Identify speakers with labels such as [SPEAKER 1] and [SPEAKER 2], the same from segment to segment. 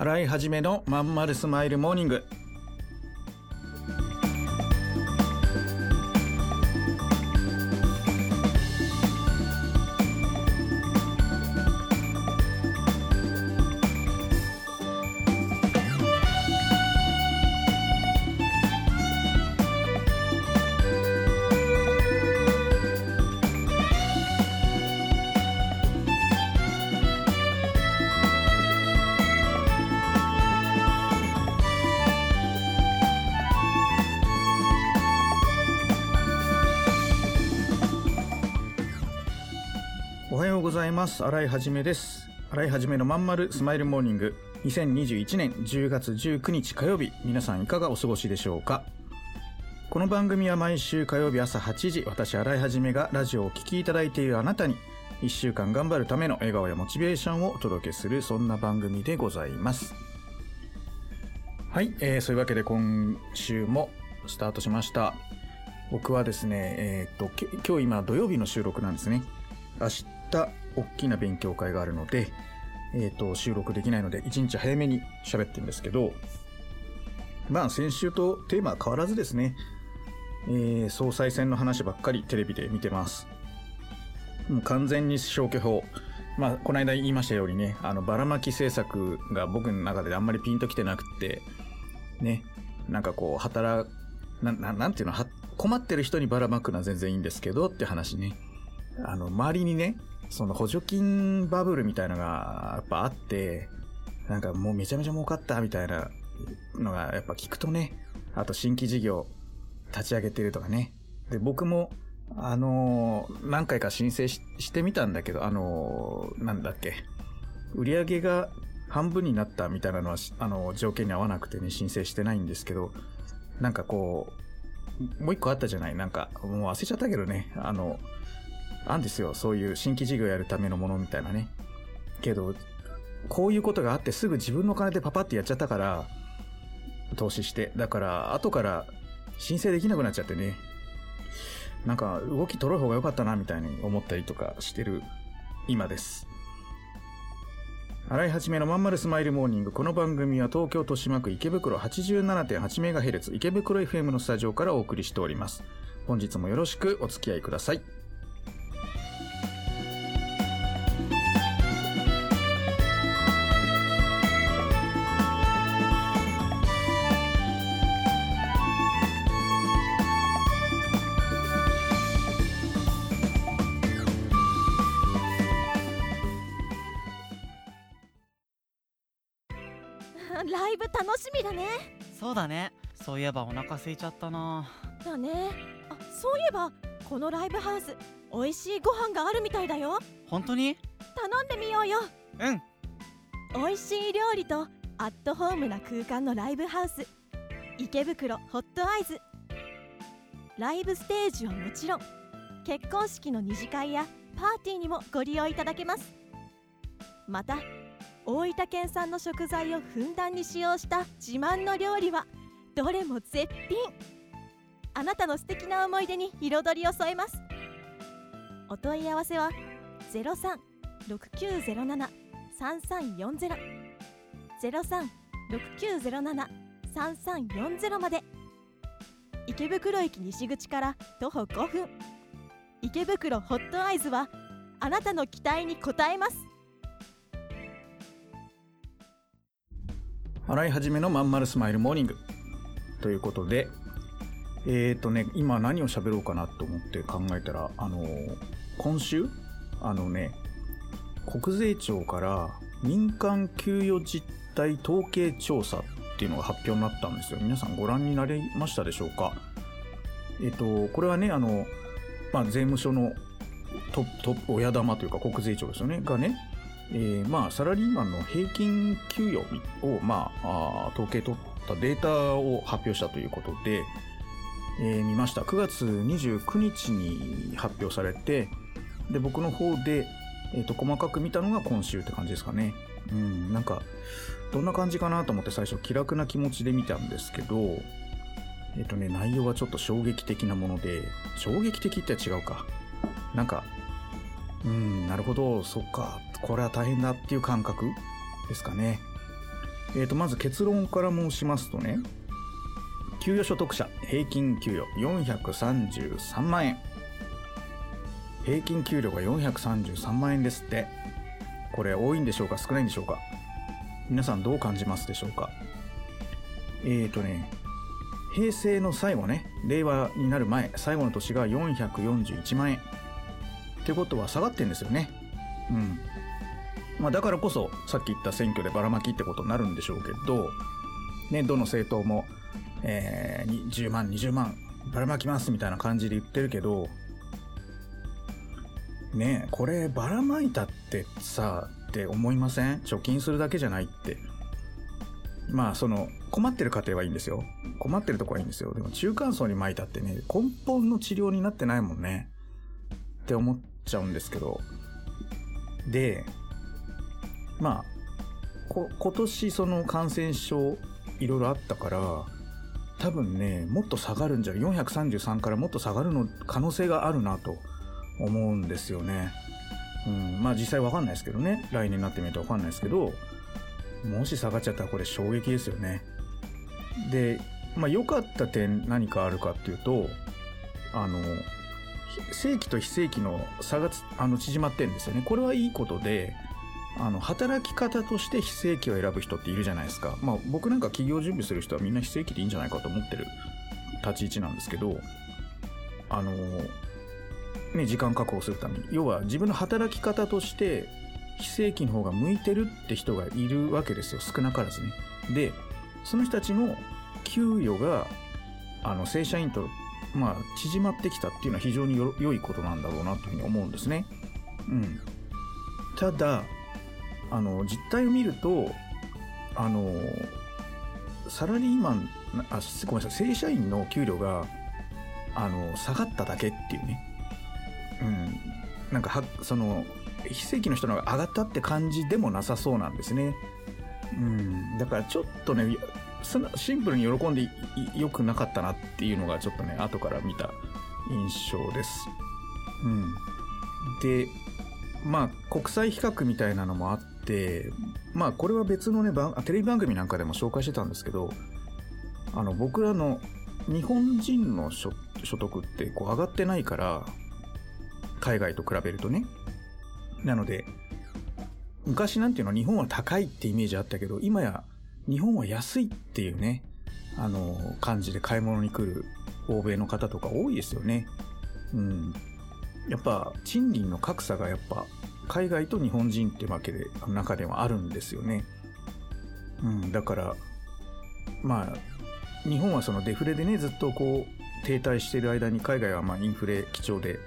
[SPEAKER 1] 洗い始めのまんまるスマイルモーニング。います。洗いはじめです。洗いはじめのまんまるスマイルモーニング。2021年10月19日火曜日。皆さんいかがお過ごしでしょうか？この番組は毎週火曜日朝8時私洗いはじめがラジオを聴きいただいているあなたに1週間頑張るための笑顔やモチベーションをお届けするそんな番組でございます。はい、えー、そういうわけで今週もスタートしました。僕はですねえーっと今日今土曜日の収録なんですね。明日大きな勉強会があるので、えー、と収録できないので1日早めに喋ってるんですけどまあ先週とテーマは変わらずですね、えー総裁選の話ばっかりテレビで見てます。もう完全に消去法。まあこの間言いましたようにねあのばらまき政策が僕の中であんまりピンときてなくてねなんかこう働なななんていうの困ってる人にばらまくのは全然いいんですけどって話ね。あの、周りにね、その補助金バブルみたいのがやっぱあって、なんかもうめちゃめちゃ儲かったみたいなのがやっぱ聞くとね、あと新規事業立ち上げてるとかね。で、僕も、あのー何回か申請してみたんだけど、あのーなんだっけ、売り上げが半分になったみたいなのは、あの条件に合わなくてね、申請してないんですけど、なんかこう、もう一個あったじゃない。なんか、もう忘れちゃったけどね、あの、あんですよ。そういう新規事業やるためのものみたいなね。けど、こういうことがあってすぐ自分の金でパパってやっちゃったから、投資して。だから、後から申請できなくなっちゃってね。なんか、動き取る方が良かったな、みたいに思ったりとかしてる今です。洗い始めのまんまるスマイルモーニング。この番組は東京豊島区池袋 87.8MHz 池袋 FM のスタジオからお送りしております。本日もよろしくお付き合いください。
[SPEAKER 2] ライブ楽しみだね。
[SPEAKER 3] そうだね。そういえばお腹空いちゃったな。
[SPEAKER 2] だね。あそういえばこのライブハウス美味しいご飯があるみたいだよ。
[SPEAKER 3] 本当に？
[SPEAKER 2] 頼んでみようよ。
[SPEAKER 3] うん。
[SPEAKER 2] 美味しい料理とアットホームな空間のライブハウス。池袋ホットアイズ。ライブステージはもちろん結婚式の二次会やパーティーにもご利用いただけます。また大分県産の食材をふんだんに使用した自慢の料理はどれも絶品。あなたの素敵な思い出に彩りを添えます。お問い合わせは0369073340 0369073340まで。池袋駅西口から徒歩5分。池袋ホットアイズはあなたの期待に応えます。
[SPEAKER 1] 洗い始めのまんまるスマイルモーニング。ということで、えーとね、今何を喋ろうかなと思って考えたら、あの今週、あのね、国税庁から民間給与実態統計調査っていうのが発表になったんですよ。皆さんご覧になりましたでしょうか？えっ、と、これはね、あの、まあ、税務署の、トップ親玉というか国税庁ですよね、がね、えーまあ、サラリーマンの平均給与を、まあ、あ統計取ったデータを発表したということで、えー見ました。9月29日に発表されて、で、僕の方で、えっ、と、細かく見たのが今週って感じですかね。うん、なんか、どんな感じかなと思って最初気楽な気持ちで見たんですけど、えっ、とね、内容はちょっと衝撃的なもので、衝撃的って違うか。なんか、うん、なるほど、そっか、これは大変だっていう感覚ですかね。えー、とまず結論から申しますとね給与所得者平均給与433万円。平均給料が433万円ですって。これ多いんでしょうか？少ないんでしょうか？皆さんどう感じますでしょうか？えーとね平成の最後ね令和になる前最後の年が441万円。ってことは下がってんですよね。うん。まあだからこそさっき言った選挙でばらまきってことになるんでしょうけどねどの政党も、えー、10万20万ばらまきますみたいな感じで言ってるけどねえこればらまいたってさって思いません？貯金するだけじゃないって。まあその困ってる家庭はいいんですよ。困ってるとこはいいんですよ。でも中間層にまいたってね根本の治療になってないもんね。って思っちゃうんですけどでまあ今年その感染症いろいろあったから多分ねもっと下がるんじゃ433からもっと下がるの可能性があるなと思うんですよね。うん、まあ実際わかんないですけどね来年になってみるとわかんないですけどもし下がっちゃったらこれ衝撃ですよね。でまあ良かった点何かあるかっていうとあの正規と非正規の差があの縮まってるんですよね。これはいいことであの働き方として非正規を選ぶ人っているじゃないですか。まあ僕なんか企業準備する人はみんな非正規でいいんじゃないかと思ってる立ち位置なんですけどあのね、時間確保するために要は自分の働き方として非正規の方が向いてるって人がいるわけですよ少なからずねでその人たちの給与があの正社員と、まあ、縮まってきたっていうのは非常に良いことなんだろうなというふうに思うんですね。うん。ただあの実態を見るとあのサラリーマンあごめんなさい正社員の給料があの下がっただけっていうね。うん、なんかはその非正規の人の方が上がったって感じでもなさそうなんですね。うん、だからちょっとねシンプルに喜んでよくなかったなっていうのがちょっとね後から見た印象です。うん、でまあ国際比較みたいなのもあってまあこれは別のねテレビ番組なんかでも紹介してたんですけどあの僕らの日本人の所得ってこう上がってないから海外と比べるとね。なので、昔なんていうの日本は高いってイメージあったけど、今や日本は安いっていうね、あの、感じで買い物に来る欧米の方とか多いですよね。うん。やっぱ賃金の格差がやっぱ海外と日本人ってわけで、中ではあるんですよね。うん、だから、まあ、日本はそのデフレでね、ずっとこう、停滞してる間に海外はまあインフレ基調で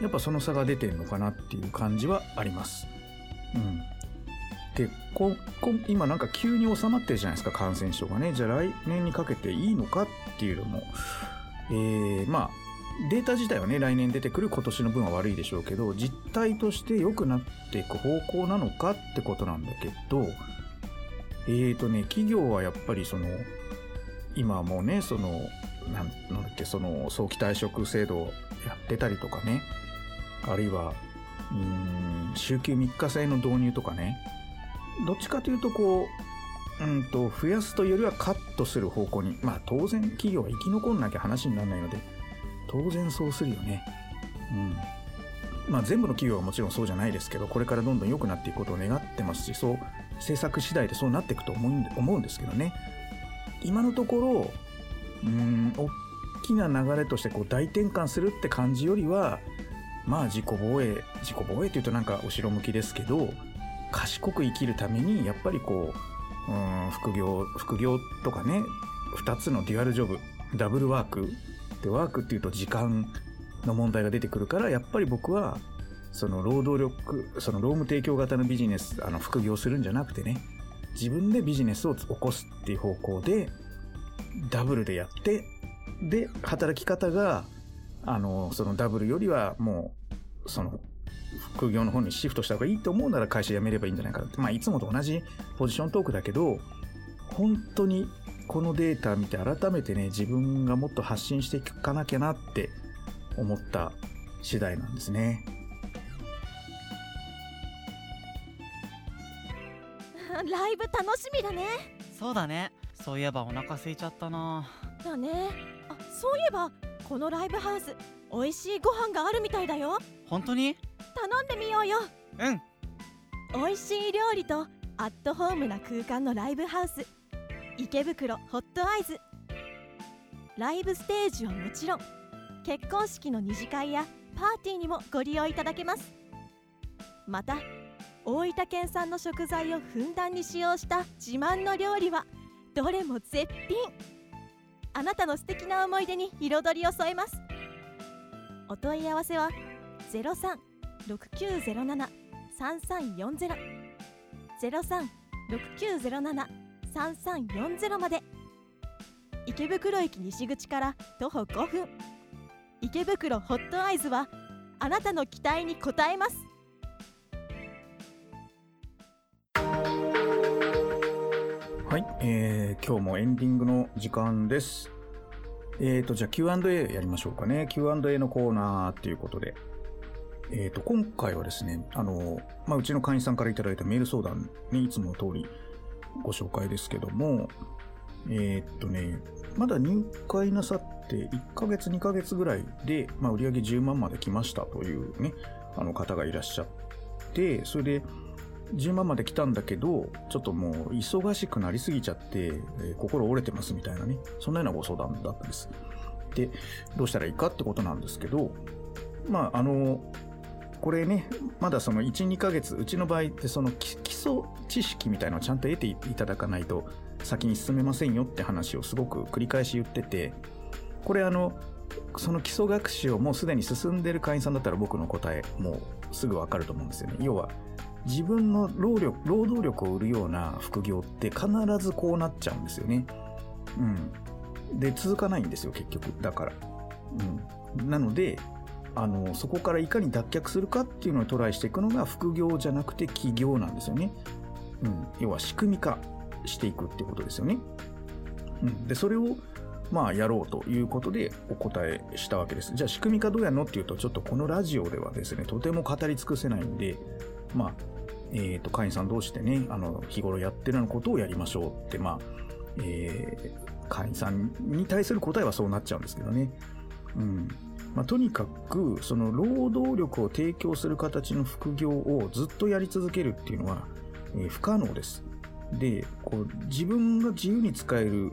[SPEAKER 1] やっぱその差が出てるのかなっていう感じはあります。うん。で、ここ今なんか急に収まってるじゃないですか、感染症がね。じゃあ来年にかけていいのかっていうのも、えー、まあ、データ自体はね、来年出てくる今年の分は悪いでしょうけど、実態として良くなっていく方向なのかってことなんだけど、えーとね、企業はやっぱりその、今もうね、その、なんなんだっけ、その、早期退職制度をやってたりとかね、あるいは、うん、週休3日制の導入とかね、どっちかというとこう、うんと、増やすというよりはカットする方向に、まあ当然企業は生き残んなきゃ話にならないので、当然そうするよね。うん。まあ全部の企業はもちろんそうじゃないですけど、これからどんどん良くなっていくことを願ってますし、そう、政策次第でそうなっていくと思うん思うんですけどね。今のところ、うん、大きな流れとしてこう大転換するって感じよりは、まあ自己防衛自己防衛というとなんか後ろ向きですけど賢く生きるためにやっぱりこううん副業副業とかね2つのデュアルジョブダブルワーク。でワークっていうと時間の問題が出てくるからやっぱり僕はその労働力その労務提供型のビジネスあの副業するんじゃなくてね自分でビジネスを起こすっていう方向でダブルでやってで働き方があのそのダブルよりはもうその副業の方にシフトした方がいいと思うなら会社辞めればいいんじゃないかなって、まあ、いつもと同じポジショントークだけど本当にこのデータ見て改めてね自分がもっと発信していかなきゃなって思った次第なんですね。
[SPEAKER 2] ライブ楽しみだね。
[SPEAKER 3] そうだね。そういえばお腹空いちゃったな。
[SPEAKER 2] だね。あそういえばこのライブハウス美味しいご飯があるみたいだよ。
[SPEAKER 3] 本当に？
[SPEAKER 2] 頼んでみようよ。
[SPEAKER 3] うん。
[SPEAKER 2] 美味しい料理とアットホームな空間のライブハウス。池袋ホットアイズ。ライブステージはもちろん。結婚式の二次会やパーティーにもご利用いただけます。また大分県産の食材をふんだんに使用した自慢の料理はどれも絶品。あなたの素敵な思い出に彩りを添えます。お問い合わせは0369073340 0369073340まで池袋駅西口から徒歩5分池袋ホットアイズはあなたの期待に応えます
[SPEAKER 1] はい、えー、今日もエンディングの時間です。えーと、じゃあ Q&A やりましょうかね。Q&A のコーナーっていうことで。えーと、今回はですね、あの、まあ、うちの会員さんからいただいたメール相談にいつもの通りご紹介ですけども、えーっとね、まだ入会なさって1ヶ月2ヶ月ぐらいで、まあ、売上10万まで来ましたというね、あの方がいらっしゃって、それで、10万まで来たんだけど、ちょっともう忙しくなりすぎちゃって、えー心折れてますみたいなね、そんなようなご相談だったんです。で、どうしたらいいかってことなんですけど、まあ、あの、これね、まだその1、2ヶ月、うちの場合ってその基礎知識みたいのをちゃんと得ていただかないと先に進めませんよって話をすごく繰り返し言ってて、これあの、その基礎学習をもうすでに進んでる会員さんだったら僕の答えもうすぐわかると思うんですよね。要は、自分の労力、労働力を売るような副業って必ずこうなっちゃうんですよね。うん。で、続かないんですよ、結局。だから。うん。なので、あの、そこからいかに脱却するかっていうのをトライしていくのが副業じゃなくて起業なんですよね。うん。要は仕組み化していくってことですよね。うん。で、それを、まあ、やろうということでお答えしたわけです。じゃあ、仕組み化どうやるのっていうと、ちょっとこのラジオではですね、とても語り尽くせないんで、まあ、えっ、と、会員さん同士でね、あの、日頃やってるようなことをやりましょうって、まあ、えー、会員さんに対する答えはそうなっちゃうんですけどね。うん。まあ、とにかく、その、労働力を提供する形の副業をずっとやり続けるっていうのは、えー不可能です。で、こう、自分が自由に使える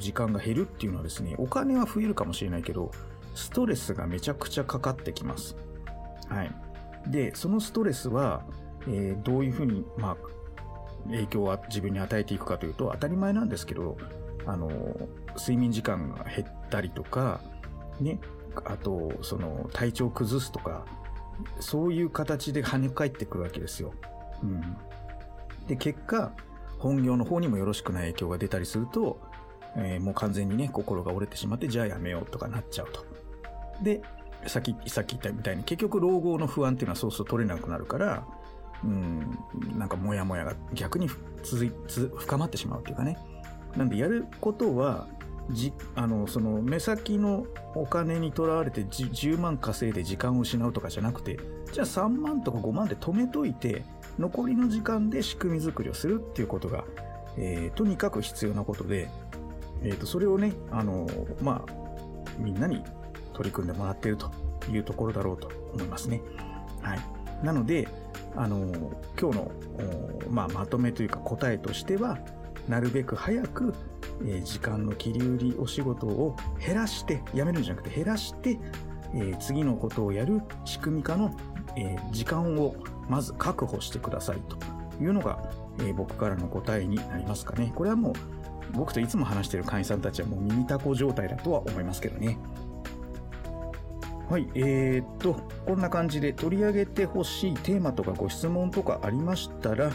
[SPEAKER 1] 時間が減るっていうのはですね、お金は増えるかもしれないけど、ストレスがめちゃくちゃかかってきます。はい。で、そのストレスは、えーどういうふうに、まあ、影響は自分に与えていくかというと、当たり前なんですけど、あの、睡眠時間が減ったりとか、ね、あと、その、体調を崩すとか、そういう形で跳ね返ってくるわけですよ。うん。で、結果、本業の方にもよろしくない影響が出たりすると、えーもう完全にね、心が折れてしまって、じゃあやめようとかなっちゃうと。で、さっき、さっき言ったみたいに、結局老後の不安っていうのはそうすると取れなくなるから、うん、なんかモヤモヤが逆に続いつ深まってしまうっていうかね。なんでやることは、じ、あの、その目先のお金にとらわれて10万稼いで時間を失うとかじゃなくて、じゃあ3万とか5万で止めといて、残りの時間で仕組み作りをするっていうことが、えーとにかく必要なことで、えっ、と、それをね、あの、まあ、みんなに取り組んでもらっているというところだろうと思いますね。はい。なので、あの、今日の、まあ、まとめというか答えとしては、なるべく早く、え時間の切り売りお仕事を減らして、やめるんじゃなくて減らして、え次のことをやる仕組み化の、え時間をまず確保してくださいというのが、え僕からの答えになりますかね。これはもう僕といつも話している会員さんたちはもう耳たこ状態だとは思いますけどね。はい、えー、っと、こんな感じで取り上げてほしいテーマとかご質問とかありましたら、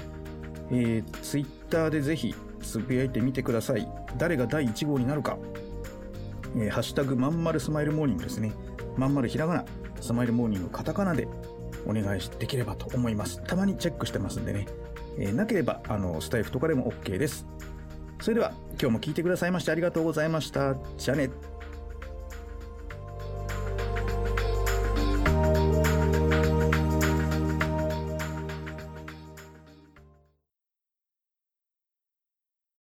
[SPEAKER 1] えー、ツイッターでぜひつぶやいてみてください。誰が第1号になるか。えーハッシュタグまんまるスマイルモーニングですね。まんまるひらがな、スマイルモーニングカタカナでお願いできればと思います。たまにチェックしてますんでね。えーなければ、あの、スタイフとかでも OK です。それでは、今日も聞いてくださいましてありがとうございました。じゃあね。